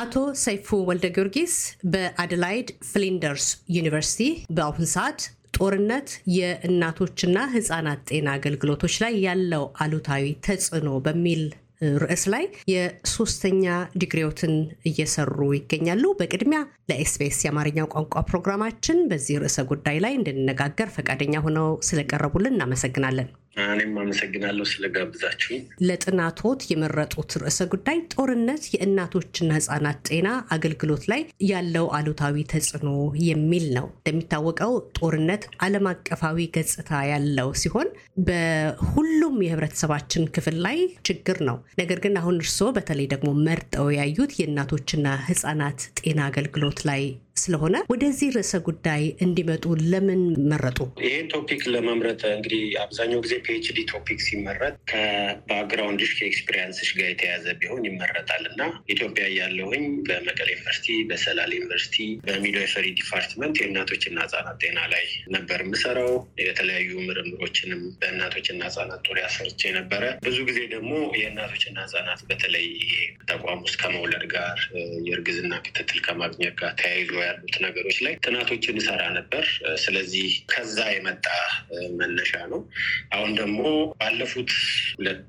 አቶ ሰይፉ ወልደ ጊዮርጊስ በአደላይድ ፍሊንደርስ ዩኒቨርሲቲ በአሁን ሰዓት ጦርነት የእናቶችና ህጻናት ጤና አገልግሎቶች ላይ ያለው አሉታዊ ተጽዕኖ በሚል ርዕስ ላይ የሶስተኛ ዲግሪዎትን እየሰሩ ይገኛሉ። በቅድሚያ ለኤስቢኤስ የአማርኛው ቋንቋ ፕሮግራማችን በዚህ ርዕሰ ጉዳይ ላይ እንድንነጋገር ፈቃደኛ ሆነው ስለቀረቡልን እናመሰግናለን። እኔም አመሰግናለሁ ስለጋብዛችሁ። ለጥናቶት የመረጡት ርዕሰ ጉዳይ ጦርነት የእናቶችና ህጻናት ጤና አገልግሎት ላይ ያለው አሉታዊ ተጽዕኖ የሚል ነው። እንደሚታወቀው ጦርነት ዓለም አቀፋዊ ገጽታ ያለው ሲሆን በሁሉም የህብረተሰባችን ክፍል ላይ ችግር ነው። ነገር ግን አሁን እርስዎ በተለይ ደግሞ መርጠው ያዩት የእናቶችና ህጻናት ጤና አገልግሎት ላይ ስለሆነ ወደዚህ ርዕሰ ጉዳይ እንዲመጡ ለምን መረጡ? ይህን topic ለመምረጥ እንግዲህ አብዛኛው ጊዜ PhD topic ሲመረጥ ከ background ሽ ከ experience ሽ ጋር የተያዘ ቢሆን ይመረጣል እና ኢትዮጵያ እያለሁኝ በመቀሌ ዩኒቨርሲቲ፣ በሰላሌ ዩኒቨርሲቲ በ midwifery department የእናቶችና ህጻናት ጤና ላይ ነበር የምሰራው። የተለያዩ ምርምሮችንም በእናቶችና ህጻናት ዙሪያ ሰርቼ ነበረ። ብዙ ጊዜ ደግሞ የእናቶችና ህጻናት በተለይ ተቋም ውስጥ ከመውለድ ጋር የእርግዝና ክትትል ከማግኘት ጋር ተያይዞ ያሉት ነገሮች ላይ ጥናቶችን እሰራ ነበር። ስለዚህ ከዛ የመጣ መነሻ ነው። አሁን ደግሞ ባለፉት ሁለት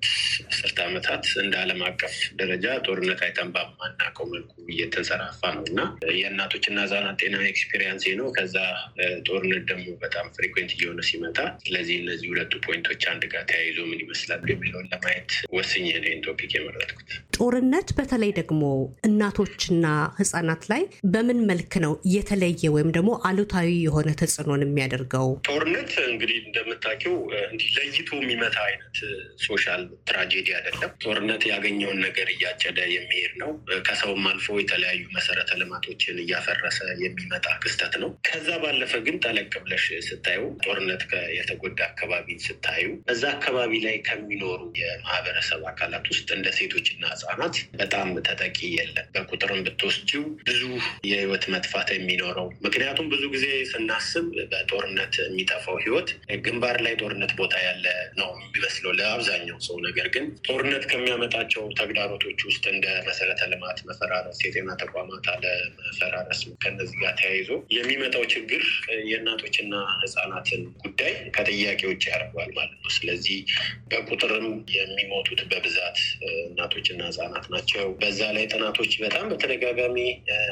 አስርተ ዓመታት እንደ ዓለም አቀፍ ደረጃ ጦርነት አይተን በማናውቀው መልኩ እየተንሰራፋ ነው እና የእናቶችና ህጻናት ጤና experience ነው። ከዛ ጦርነት ደግሞ በጣም frequent እየሆነ ሲመጣ ስለዚህ እነዚህ ሁለቱ point ኦች አንድ ጋር ተያይዞ ምን ይመስላሉ የሚለውን ለማየት ወስኜ ነው topic የመረጥኩት። ጦርነት በተለይ ደግሞ እናቶችና ህጻናት ላይ በምን መልክ ነው የተለየ ወይም ደግሞ አሉታዊ የሆነ ተጽዕኖን የሚያደርገው? ጦርነት እንግዲህ እንደምታውቂው እንዲህ ለይቶ የሚመታ አይነት social tragedy አይደለም። ጦርነት ያገኘውን ነገር እያጨደ የሚሄድ ነው። ከሰውም አልፎ የተለያዩ መሰረተ ልማቶችን እያፈረሰ የሚመጣ ክስተት ነው። ከዛ ባለፈ ግን ጠለቅ ብለሽ ስታዩ ጦርነት የተጎዳ አካባቢን ስታዩ እዛ አካባቢ ላይ ከሚኖሩ የማህበረሰብ አካላት ውስጥ እንደ ሴቶችና ህጻናት በጣም ተጠቂ የለም። በቁጥርም ብትወስጂው ብዙ የህይወት መጥፋት የሚኖረው ምክንያቱም ብዙ ጊዜ ስናስብ በጦርነት የሚጠፋው ህይወት ግንባር ላይ ጦርነት ቦታ ያለ ነው የሚመስለው ለአብዛኛው ሰው። ነገር ግን ጦርነት ከሚያመጣቸው ተግዳሮቶች ውስጥ እንደ መሰረተ ልማት መፈራረስ፣ የጤና ተቋማት አለመፈራረስ ከነዚህ ጋር ተያይዞ የሚመጣው ችግር የእናቶችና ህጻናትን ጉዳይ ከጥያቄ ውጭ ያደርገዋል ማለት ነው። ስለዚህ በቁጥርም የሚሞቱት በብዛት እናቶችና ህጻናት ናቸው። በዛ ላይ ጥናቶች በጣም በተደጋጋሚ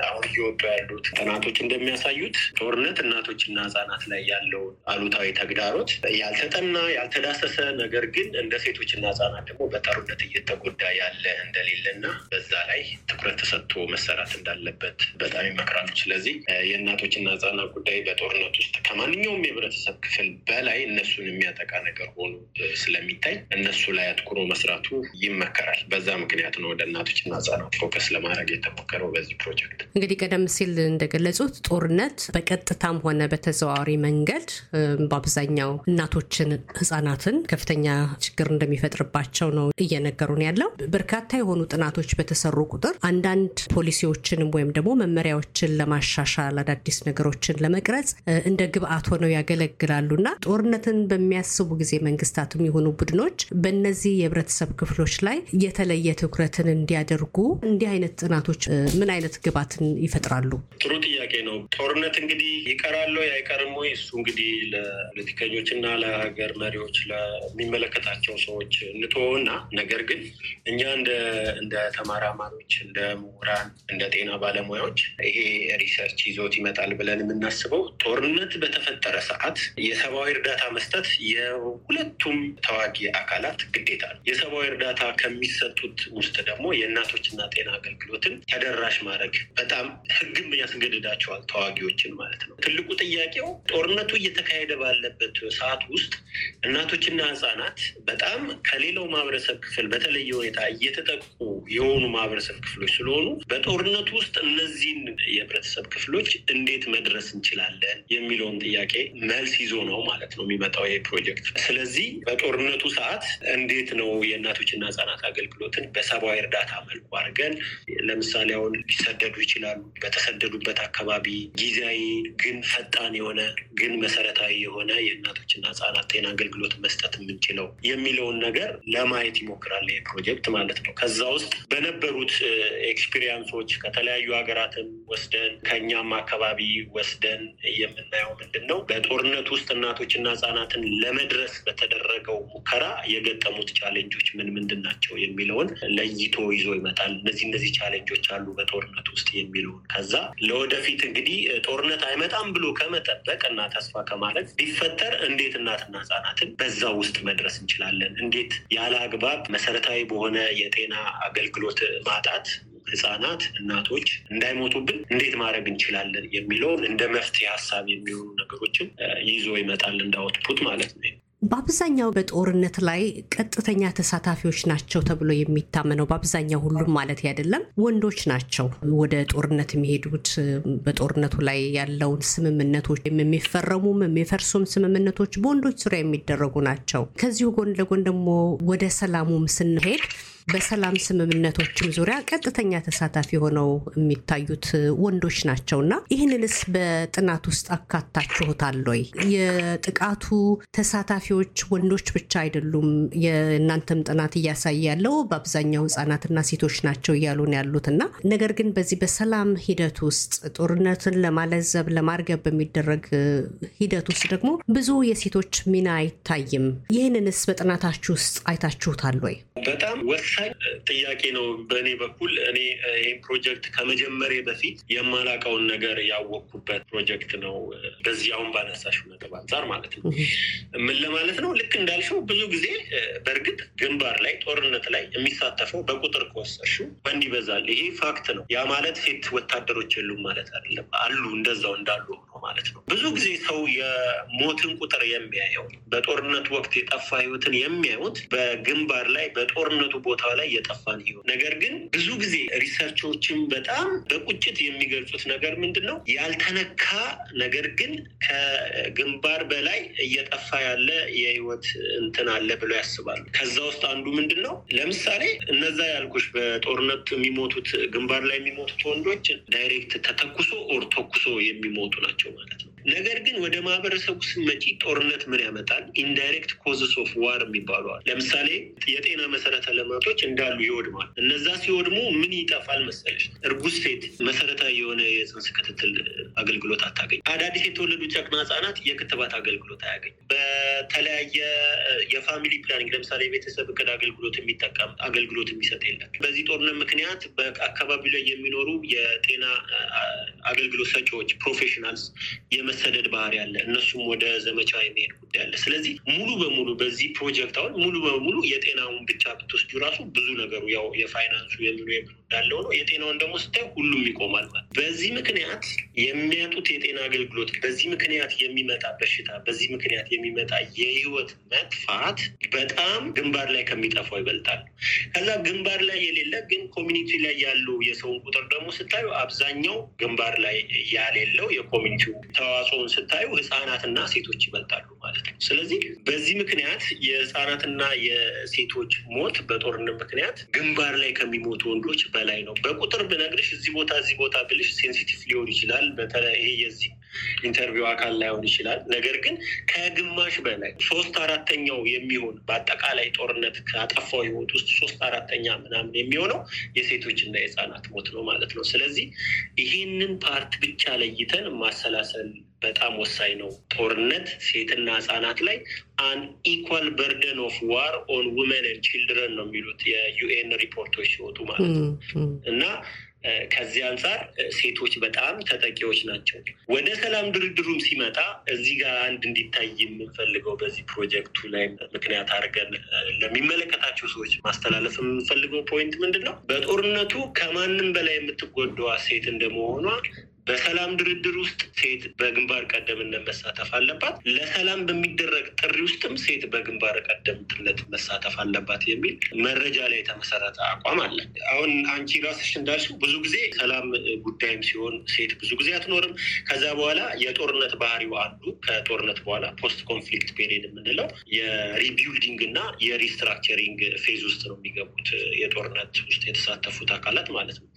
አሁን እየወጡ ያሉት ጥናቶች እንደሚያሳዩት ጦርነት እናቶችና ህጻናት ላይ ያለው አሉታዊ ተግዳሮት ያልተጠና ያልተዳሰሰ፣ ነገር ግን እንደ ሴቶችና ህጻናት ደግሞ በጦርነት እየተጎዳ ያለ እንደሌለና በዛ ላይ ትኩረት ተሰጥቶ መሰራት እንዳለበት በጣም ይመክራሉ። ስለዚህ የእናቶችና ህጻናት ጉዳይ በጦርነት ውስጥ ከማንኛውም የህብረተሰብ ክፍል በላይ እነሱን የሚያጠቃ ነገር ሆኖ ስለሚታይ እነሱ ላይ አትኩሮ መስራቱ ይመከራል። በዛ ምክንያት ነው ወደ እናቶችና ህጻናት focus ለማድረግ የተሞከረው በዚህ ፕሮጀክት። እንግዲህ ቀደም ሲል እንደገለጹት ጦርነት በቀጥታም ሆነ በተዘዋዋሪ መንገድ በአብዛኛው እናቶችን፣ ህጻናትን ከፍተኛ ችግር እንደሚፈጥርባቸው ነው እየነገሩን ያለው። በርካታ የሆኑ ጥናቶች በተሰሩ ቁጥር አንዳንድ ፖሊሲዎችንም ወይም ደግሞ መመሪያዎችን ለማሻሻል አዳዲስ ነገሮችን ለመቅረጽ እንደ ግብአት ሆነው ያገለግላሉ እና ጦርነትን በሚያስቡ ጊዜ መንግስታትም የሆኑ ቡድኖች በእነዚህ የህብረተሰብ ክፍሎች ላይ የተለየ ትኩረትን እንዲያደርጉ እንዲህ አይነት ጥናቶች ምን አይነት ግብአትን ይፈጥራሉ? ጥሩ ጥያቄ ነው። ጦርነት እንግዲህ ይቀራል አይቀርም ወይ? እሱ እንግዲህ ለፖለቲከኞች እና ለሀገር መሪዎች ለሚመለከታቸው ሰዎች እንተወውና ነገር ግን እኛ እንደ ተመራማሪዎች፣ እንደ ምሁራን፣ እንደ ጤና ባለሙያዎች ይሄ research ይዞት ይመጣል ብለን የምናስበው ጦርነት በተፈጠረ ሰዓት የሰብአዊ እርዳታ መስጠት የሁለቱም ተዋጊ አካላት ግዴታ ነው። የሰብአዊ እርዳታ ከሚሰጡት ውስጥ ደግሞ የእናቶችና ጤና አገልግሎትን ተደራሽ ማድረግ በጣም ህግም ያስገድዳቸዋል ተዋጊዎችን ማለት ነው። ትልቁ ጥያቄው ጦርነቱ እየተካሄደ ባለበት ሰዓት ውስጥ እናቶችና ህጻናት በጣም ከሌላው ማህበረሰብ ክፍል በተለየ ሁኔታ እየተጠቁ የሆኑ ማህበረሰብ ክፍሎች ስለሆኑ በጦርነቱ ውስጥ እነዚህን የህብረተሰብ ክፍሎች እንዴት መድረስ እንችላለን የሚለውን ጥያቄ መልስ ይዞ ነው ማለት ነው የሚመጣው ይህ ፕሮጀክት። ስለዚህ በጦርነቱ ሰዓት እንዴት ነው የእናቶችና ህጻናት አገልግሎትን በሰብአዊ እርዳታ መልኩ አድርገን ለምሳሌ አሁን ሊሰደዱ ይችላሉ። በተሰደዱበት ባሉበት አካባቢ ጊዜያዊ ግን ፈጣን የሆነ ግን መሰረታዊ የሆነ የእናቶችና ህጻናት ጤና አገልግሎት መስጠት የምንችለው የሚለውን ነገር ለማየት ይሞክራል ይህ ፕሮጀክት ማለት ነው። ከዛ ውስጥ በነበሩት experience ኦች ከተለያዩ ሀገራትም ወስደን ከኛም አካባቢ ወስደን የምናየው ምንድን ነው በጦርነት ውስጥ እናቶችና ህጻናትን ለመድረስ በተደረገው ሙከራ የገጠሙት challenge ኦች ምን ምንድን ናቸው የሚለውን ለይቶ ይዞ ይመጣል። እነዚህ እነዚህ challenge ኦች አሉ በጦርነት ውስጥ የሚለውን ከዛ ለወደፊት እንግዲህ ጦርነት አይመጣም ብሎ ከመጠበቅ እና ተስፋ ከማለት ቢፈጠር እንዴት እናትና ህጻናትን በዛ ውስጥ መድረስ እንችላለን? እንዴት ያለ አግባብ መሰረታዊ በሆነ የጤና አገልግሎት ማጣት ህጻናት፣ እናቶች እንዳይሞቱብን እንዴት ማድረግ እንችላለን የሚለውን እንደ መፍትሄ ሀሳብ የሚሆኑ ነገሮችን ይዞ ይመጣል እንደ አውትፑት ማለት ነው። በአብዛኛው በጦርነት ላይ ቀጥተኛ ተሳታፊዎች ናቸው ተብሎ የሚታመነው በአብዛኛው ሁሉም ማለት አይደለም፣ ወንዶች ናቸው ወደ ጦርነት የሚሄዱት። በጦርነቱ ላይ ያለውን ስምምነቶች የሚፈረሙም የሚፈርሱም ስምምነቶች በወንዶች ዙሪያ የሚደረጉ ናቸው። ከዚሁ ጎን ለጎን ደግሞ ወደ ሰላሙም ስንሄድ በሰላም ስምምነቶችም ዙሪያ ቀጥተኛ ተሳታፊ ሆነው የሚታዩት ወንዶች ናቸው እና ይህንንስ በጥናት ውስጥ አካታችሁታል ወይ? የጥቃቱ ተሳታፊዎች ወንዶች ብቻ አይደሉም። የእናንተም ጥናት እያሳየ ያለው በአብዛኛው ህጻናትና ሴቶች ናቸው እያሉን ያሉት እና ነገር ግን በዚህ በሰላም ሂደት ውስጥ ጦርነትን ለማለዘብ ለማርገብ በሚደረግ ሂደት ውስጥ ደግሞ ብዙ የሴቶች ሚና አይታይም። ይህንንስ በጥናታችሁ ውስጥ አይታችሁታል ወይ? በጣም ጥያቄ ነው። በእኔ በኩል እኔ ይህን ፕሮጀክት ከመጀመሬ በፊት የማላውቀውን ነገር ያወቅኩበት ፕሮጀክት ነው። በዚህ አሁን ባነሳሽው ነጥብ አንጻር ማለት ነው። ምን ለማለት ነው? ልክ እንዳልሽው ብዙ ጊዜ በእርግጥ ግንባር ላይ ጦርነት ላይ የሚሳተፈው በቁጥር ከወሰድሽው ወንድ ይበዛል። ይሄ ፋክት ነው። ያ ማለት ሴት ወታደሮች የሉም ማለት አይደለም። አሉ፣ እንደዛው እንዳሉ ነው ማለት ነው። ብዙ ጊዜ ሰው የሞትን ቁጥር የሚያየው በጦርነት ወቅት የጠፋ ህይወትን የሚያዩት በግንባር ላይ በጦርነቱ ቦታ ላይ የጠፋን ህይወት። ነገር ግን ብዙ ጊዜ research ኦችም በጣም በቁጭት የሚገልጹት ነገር ምንድን ነው? ያልተነካ ነገር ግን ከግንባር በላይ እየጠፋ ያለ የህይወት እንትን አለ ብለው ያስባሉ። ከዛ ውስጥ አንዱ ምንድን ነው? ለምሳሌ እነዛ ያልኩሽ በጦርነት የሚሞቱት ግንባር ላይ የሚሞቱት ወንዶች direct ተተኩሶ or ተኩሶ የሚሞቱ ናቸው ማለት ነው። ነገር ግን ወደ ማህበረሰቡ ስመጪ ጦርነት ምን ያመጣል? indirect causes of war ይባላል። ለምሳሌ የጤና መሰረተ ልማቶች እንዳሉ ይወድማል። እነዛ ሲወድሙ ምን ይጠፋል መሰለሽ? እርጉዝ ሴት መሰረታዊ የሆነ የፅንስ ክትትል አገልግሎት አታገኝ። አዳዲስ የተወለዱ ጨቅላ ህጻናት የክትባት አገልግሎት አያገኝ። በተለያየ የ family planning ለምሳሌ የቤተሰብ እቅድ አገልግሎት የሚጠቀም አገልግሎት የሚሰጥ የለም። በዚህ ጦርነት ምክንያት በአካባቢው ላይ የሚኖሩ የጤና አገልግሎት ሰጪዎች professionals የመሰደድ ባህሪ አለ። እነሱም ወደ ዘመቻ የሚሄድ ጉዳይ አለ። ስለዚህ ሙሉ በሙሉ በዚህ ፕሮጀክት አሁን ሙሉ በሙሉ የጤናውን ብቻ ብትወስዱ ራሱ ብዙ ነገሩ ያው የፋይናንሱ የምኑ የምኑ እንዳለው ነው። የጤናውን ደግሞ ስታይ ሁሉም ይቆማል ማለት። በዚህ ምክንያት የሚያጡት የጤና አገልግሎት፣ በዚህ ምክንያት የሚመጣ በሽታ፣ በዚህ ምክንያት የሚመጣ የህይወት መጥፋት በጣም ግንባር ላይ ከሚጠፋው ይበልጣል። ከዛ ግንባር ላይ የሌለ ግን community ላይ ያለው የሰውን ቁጥር ደግሞ ስታዩ አብዛኛው ግንባር ላይ የሌለው የ community ው ተዋጽኦን ስታዩ ህጻናትና ሴቶች ይበልጣሉ ማለት ነው። ስለዚህ በዚህ ምክንያት የህጻናትና የሴቶች ሞት በጦርነት ምክንያት ግንባር ላይ ከሚሞቱ ወንዶች በላይ ነው። በቁጥር ብነግርሽ እዚህ ቦታ እዚህ ቦታ ብልሽ sensitive ሊሆን ይችላል። በተለይ ይሄ የዚህ interview አካል ላይሆን ይችላል። ነገር ግን ከግማሽ በላይ ሶስት አራተኛው የሚሆን በአጠቃላይ ጦርነት ካጠፋው ህይወት ውስጥ ሶስት አራተኛ ምናምን የሚሆነው የሴቶችና የህፃናት ሞት ነው ማለት ነው። ስለዚህ ይህንን part ብቻ ለይተን ማሰላሰል በጣም ወሳኝ ነው። ጦርነት ሴትና ህጻናት ላይ unequal burden of war on women and children ነው የሚሉት የ UN ሪፖርቶች ሲወጡ ማለት ነው እና ከዚህ አንጻር ሴቶች በጣም ተጠቂዎች ናቸው። ወደ ሰላም ድርድሩም ሲመጣ እዚህ ጋር አንድ እንዲታይ የምንፈልገው በዚህ ፕሮጀክቱ ላይ ምክንያት አድርገን ለሚመለከታቸው ሰዎች ማስተላለፍ የምንፈልገው ፖይንት ምንድን ነው? በጦርነቱ ከማንም በላይ የምትጎዳዋ ሴት እንደመሆኗ በሰላም ድርድር ውስጥ ሴት በግንባር ቀደምነት መሳተፍ አለባት። ለሰላም በሚደረግ ጥሪ ውስጥም ሴት በግንባር ቀደምትነት መሳተፍ አለባት የሚል መረጃ ላይ የተመሰረተ አቋም አለ። አሁን አንቺ ራስሽ እንዳልሽው ብዙ ጊዜ ሰላም ጉዳይም ሲሆን ሴት ብዙ ጊዜ አትኖርም። ከዛ በኋላ የጦርነት ባህሪው አንዱ ከጦርነት በኋላ post conflict period የምንለው የ rebuilding እና የ restructuring phase ውስጥ ነው የሚገቡት የጦርነት ውስጥ የተሳተፉት አካላት ማለት ነው።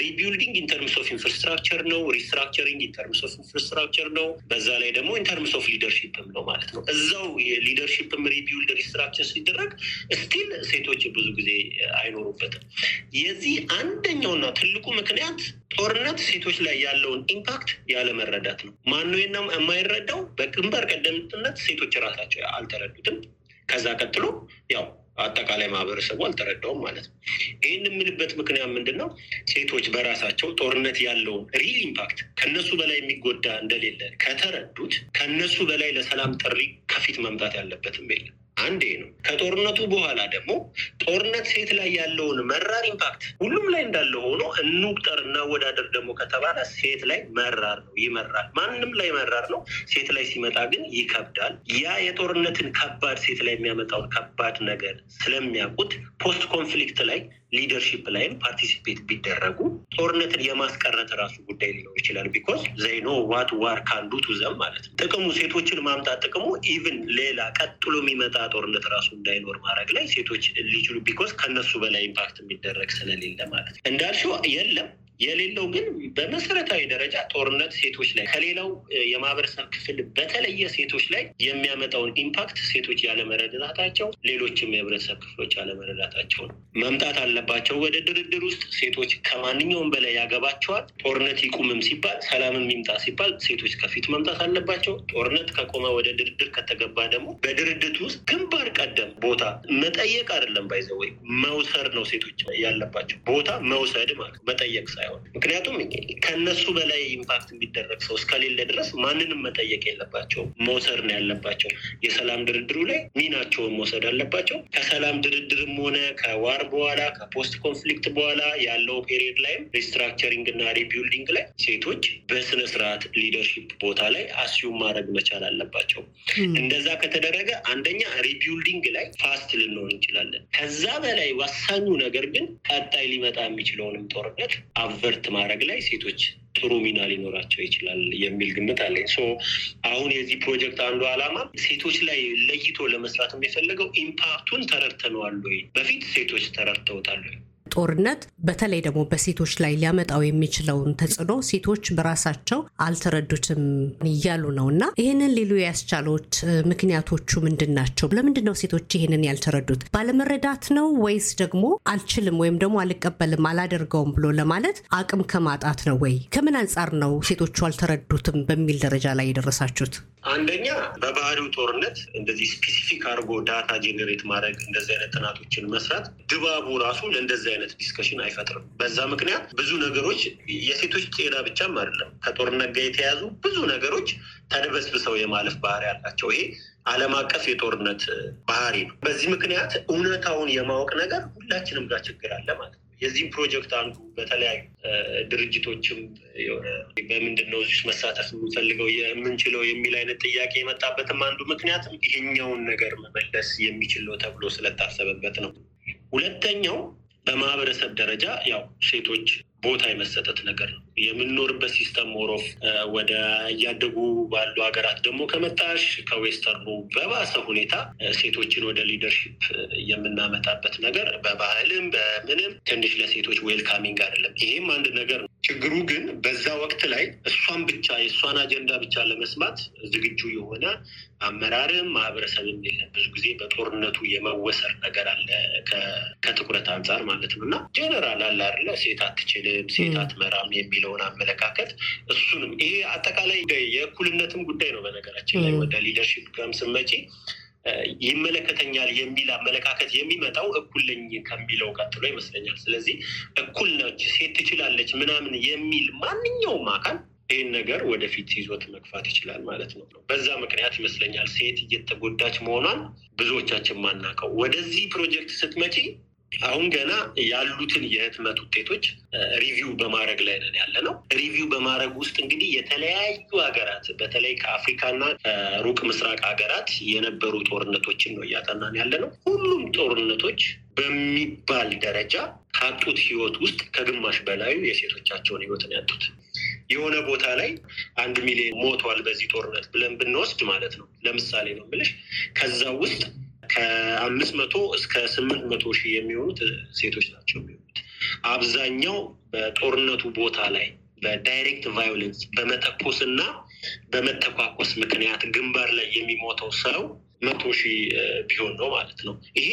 rebuilding in terms of infrastructure ነው። restructuring in terms of infrastructure ነው። በዛ ላይ ደግሞ in terms of leadership ም ነው ማለት ነው። እዛው የ leadership ም rebuild restructure ሲደረግ still ሴቶች ብዙ ጊዜ አይኖሩበትም። የዚህ አንደኛውና ትልቁ ምክንያት ጦርነት ሴቶች ላይ ያለውን impact ያለመረዳት ነው። ማነው የማይረዳው? በግንባር ቀደምትነት ሴቶች ራሳቸው አልተረዱትም። ከዛ ቀጥሎ ያው አጠቃላይ ማህበረሰቡ አልተረዳውም ማለት ነው። ይህን የምልበት ምክንያት ምንድን ነው? ሴቶች በራሳቸው ጦርነት ያለውን real impact ከነሱ በላይ የሚጎዳ እንደሌለ ከተረዱት ከነሱ በላይ ለሰላም ጥሪ ከፊት መምጣት ያለበትም የለም። አንዴ ነው። ከጦርነቱ በኋላ ደግሞ ጦርነት ሴት ላይ ያለውን መራር impact ሁሉም ላይ እንዳለ ሆኖ እንቁጠር እናወዳደር ደግሞ ከተባለ ሴት ላይ መራር ነው፣ ይመራል። ማንም ላይ መራር ነው። ሴት ላይ ሲመጣ ግን ይከብዳል። ያ የጦርነትን ከባድ ሴት ላይ የሚያመጣውን ከባድ ነገር ስለሚያውቁት post conflict ላይ leadership ላይም participate ቢደረጉ ጦርነትን የማስቀረት ራሱ ጉዳይ ሊኖር ይችላል። because they know what war can do to them ማለት ነው። ጥቅሙ ሴቶችን ማምጣት ጥቅሙ even ሌላ ቀጥሎ የሚመጣ ጦርነት ራሱ እንዳይኖር ማድረግ ላይ ሴቶች ሊችሉ because ከነሱ በላይ impact የሚደረግ ስለሌለ ማለት ነው። እንዳልሽው የለም የሌለው ግን በመሰረታዊ ደረጃ ጦርነት ሴቶች ላይ ከሌላው የማህበረሰብ ክፍል በተለየ ሴቶች ላይ የሚያመጣውን impact ሴቶች ያለመረዳታቸው፣ ሌሎችም የህብረተሰብ ክፍሎች ያለመረዳታቸው ነው። መምጣት አለባቸው ወደ ድርድር ውስጥ ሴቶች ከማንኛውም በላይ ያገባቸዋል። ጦርነት ይቁምም ሲባል ሰላምም ይምጣ ሲባል ሴቶች ከፊት መምጣት አለባቸው። ጦርነት ከቆመ ወደ ድርድር ከተገባ ደግሞ በድርድር ውስጥ ግንባር ቀደም ቦታ መጠየቅ አይደለም by the way መውሰድ ነው ሴቶች ያለባቸው ቦታ መውሰድ ማለት መጠየቅ ሳይሆን ምክንያቱም ከነሱ በላይ impact የሚደረግ ሰው እስከሌለ ድረስ ማንንም መጠየቅ የለባቸው መውሰድ ነው ያለባቸው። የሰላም ድርድሩ ላይ ሚናቸውን መውሰድ አለባቸው። ከሰላም ድርድርም ሆነ ከ war በኋላ ከ post conflict በኋላ ያለው period ላይም restructuring እና rebuilding ላይ ሴቶች በስነ ስርዓት leadership ቦታ ላይ assume ማድረግ መቻል አለባቸው። እንደዛ ከተደረገ አንደኛ rebuilding ላይ fast ልንሆን እንችላለን። ከዛ በላይ ወሳኙ ነገር ግን ቀጣይ ሊመጣ የሚችለውንም ጦርነት avert ማድረግ ላይ ሴቶች ጥሩ ሚና ሊኖራቸው ይችላል የሚል ግምት አለኝ። so አሁን የዚህ ፕሮጀክት አንዱ ዓላማ ሴቶች ላይ ለይቶ ለመስራት የሚፈልገው impact ኡን ተረድተነዋል ወይ? በፊት ሴቶች ተረድተውታል ወይ? ጦርነት በተለይ ደግሞ በሴቶች ላይ ሊያመጣው የሚችለውን ተጽዕኖ ሴቶች በራሳቸው አልተረዱትም እያሉ ነው እና ይህንን ሊሉ ያስቻሉት ምክንያቶቹ ምንድን ናቸው? ለምንድን ነው ሴቶች ይህንን ያልተረዱት? ባለመረዳት ነው ወይስ ደግሞ አልችልም ወይም ደግሞ አልቀበልም አላደርገውም ብሎ ለማለት አቅም ከማጣት ነው ወይ? ከምን አንጻር ነው ሴቶቹ አልተረዱትም በሚል ደረጃ ላይ የደረሳችሁት? አንደኛ በባህሪው ጦርነት እንደዚህ specific አድርጎ data generate ማድረግ እንደዚህ አይነት ጥናቶችን መስራት ድባቡ ራሱ ለእንደዚህ አይነት discussion አይፈጥርም። በዛ ምክንያት ብዙ ነገሮች የሴቶች ጤና ብቻም አይደለም ከጦርነት ጋር የተያዙ ብዙ ነገሮች ተደበስብሰው የማለፍ ባህሪ አላቸው። ይሄ ዓለም አቀፍ የጦርነት ባህሪ ነው። በዚህ ምክንያት እውነታውን የማወቅ ነገር ሁላችንም ጋር ችግር አለ ማለት ነው። የዚህም ፕሮጀክት አንዱ በተለያዩ ድርጅቶችም በምንድን ነው እዚህ መሳተፍ የምንፈልገው የምንችለው የሚል አይነት ጥያቄ የመጣበትም አንዱ ምክንያትም ይሄኛውን ነገር መመለስ የሚችል ነው ተብሎ ስለታሰበበት ነው። ሁለተኛው በማህበረሰብ ደረጃ ያው ሴቶች ቦታ የመሰጠት ነገር ነው። የምንኖርበት system more of ወደ እያደጉ ባሉ ሀገራት ደግሞ ከመጣሽ ከ western ኡ በባሰ ሁኔታ ሴቶችን ወደ leadership የምናመጣበት ነገር በባህልም በምንም ትንሽ ለሴቶች welcoming አይደለም። ይሄም አንድ ነገር ነው። ችግሩ ግን በዛ ወቅት ላይ እሷን ብቻ የእሷን አጀንዳ ብቻ ለመስማት ዝግጁ የሆነ አመራርም ማህበረሰብም የለም። ብዙ ጊዜ በጦርነቱ የመወሰር ነገር አለ ከትኩረት አንጻር ማለት ነው እና ጀነራል አለ አይደለ ሴት አትችልም፣ ሴት አትመራም የሚለውን አመለካከት እሱንም ይሄ አጠቃላይ የእኩልነትም ጉዳይ ነው። በነገራችን ላይ ወደ ሊደርሺፕ ጋርም ስመጪ ይመለከተኛል የሚል አመለካከት የሚመጣው እኩል ነኝ ከሚለው ቀጥሎ ይመስለኛል። ስለዚህ እኩል ነች፣ ሴት ትችላለች ምናምን የሚል ማንኛውም አካል ይህን ነገር ወደፊት ይዞት መግፋት ይችላል ማለት ነው። በዛ ምክንያት ይመስለኛል ሴት እየተጎዳች መሆኗን ብዙዎቻችን ማናውቀው። ወደዚህ ፕሮጀክት ስትመጪ አሁን ገና ያሉትን የህትመት ውጤቶች review በማድረግ ላይ ነን ያለ ነው። review በማድረግ ውስጥ እንግዲህ የተለያዩ ሀገራት በተለይ ከአፍሪካና ሩቅ ምስራቅ ሀገራት የነበሩ ጦርነቶችን ነው እያጠናን ያለ ነው። ሁሉም ጦርነቶች በሚባል ደረጃ ካጡት ህይወት ውስጥ ከግማሽ በላዩ የሴቶቻቸውን ህይወት ነው ያጡት። የሆነ ቦታ ላይ አንድ ሚሊዮን ሞቷል በዚህ ጦርነት ብለን ብንወስድ ማለት ነው። ለምሳሌ ነው የምልሽ ከዛ ውስጥ ከአምስት መቶ እስከ ስምንት መቶ ሺህ የሚሆኑት ሴቶች ናቸው የሚሆኑት። አብዛኛው በጦርነቱ ቦታ ላይ በ direct violence በመተኮስ እና በመተኳኮስ ምክንያት ግንባር ላይ የሚሞተው ሰው መቶ ሺህ ቢሆን ነው ማለት ነው። ይሄ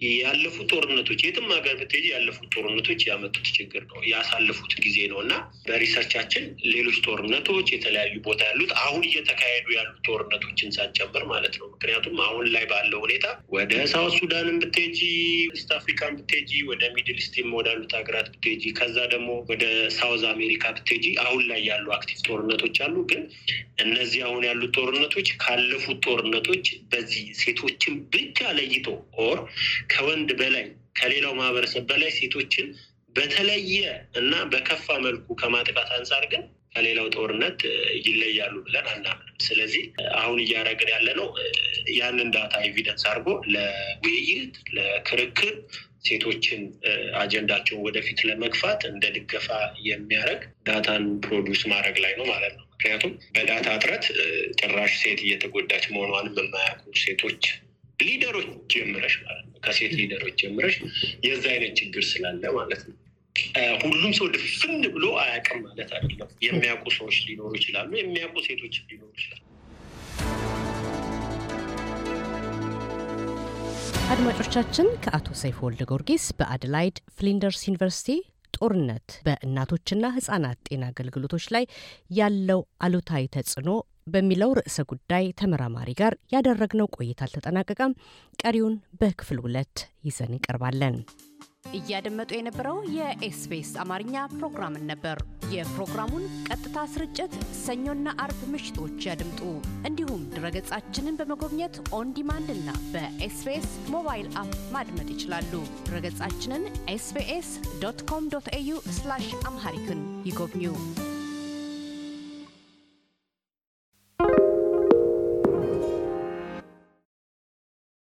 ያለፉት ጦርነቶች የትም ሀገር ብትሄጂ ያለፉት ጦርነቶች ያመጡት ችግር ነው፣ ያሳለፉት ጊዜ ነው እና በ research ኣችን ሌሎች ጦርነቶች የተለያዩ ቦታ ያሉት አሁን እየተካሄዱ ያሉ ጦርነቶችን ሳንጨምር ማለት ነው። ምክንያቱም አሁን ላይ ባለው ሁኔታ ወደ ሳውት ሱዳንን ብትሄጂ፣ ኢስት አፍሪካን ብትሄጂ፣ ወደ Middle East ም ወዳሉት ሀገራት ብትሄጂ፣ ከዛ ደግሞ ወደ ሳውዝ አሜሪካ ብትሄጂ አሁን ላይ ያሉ active ጦርነቶች አሉ። ግን እነዚህ አሁን ያሉት ጦርነቶች ካለፉት ጦርነቶች በዚህ ሴቶችን ብቻ ለይቶ or ከወንድ በላይ ከሌላው ማህበረሰብ በላይ ሴቶችን በተለየ እና በከፋ መልኩ ከማጥቃት አንጻር ግን ከሌላው ጦርነት ይለያሉ ብለን አናምንም። ስለዚህ አሁን እያደረግን ያለ ነው ያንን data evidence አድርጎ ለውይይት ለክርክር ሴቶችን አጀንዳቸውን ወደፊት ለመግፋት እንደ ድገፋ የሚያደርግ data ን produce ማድረግ ላይ ነው ማለት ነው። ምክንያቱም በ data እጥረት ጭራሽ ሴት እየተጎዳች መሆኗንም የማያውቁ ሴቶች leader ኦች ጀምረሽ ማለት ነው ከሴት leader ኦች ጀምረሽ የዛ አይነት ችግር ስላለ ማለት ነው። ሁሉም ሰው ድፍን ብሎ አያውቅም ማለት አይደለም። የሚያውቁ ሰዎች ሊኖሩ ይችላሉ። የሚያውቁ ሴቶች ሊኖሩ ይችላሉ። አድማጮቻችን ከአቶ ሰይፎ ወልደ ጊዮርጊስ በአደላይድ ፍሊንደርስ ዩኒቨርሲቲ ጦርነት በእናቶችና ህጻናት ጤና አገልግሎቶች ላይ ያለው አሉታዊ ተጽዕኖ በሚለው ርዕሰ ጉዳይ ተመራማሪ ጋር ያደረግነው ቆይታ አልተጠናቀቀም። ቀሪውን በክፍል ሁለት ይዘን እንቀርባለን። እያደመጡ የነበረው የ SBS አማርኛ ፕሮግራምን ነበር። የፕሮግራሙን ቀጥታ ስርጭት ሰኞና አርብ ምሽቶች ያድምጡ። እንዲሁም ድረገጻችንን በመጎብኘት on demand እና በ SBS ሞባይል app ማድመጥ ይችላሉ። ድረገጻችንን ኤስቢኤስ ዶት ኮም ዶት ኤዩ አምሃሪክን ይጎብኙ።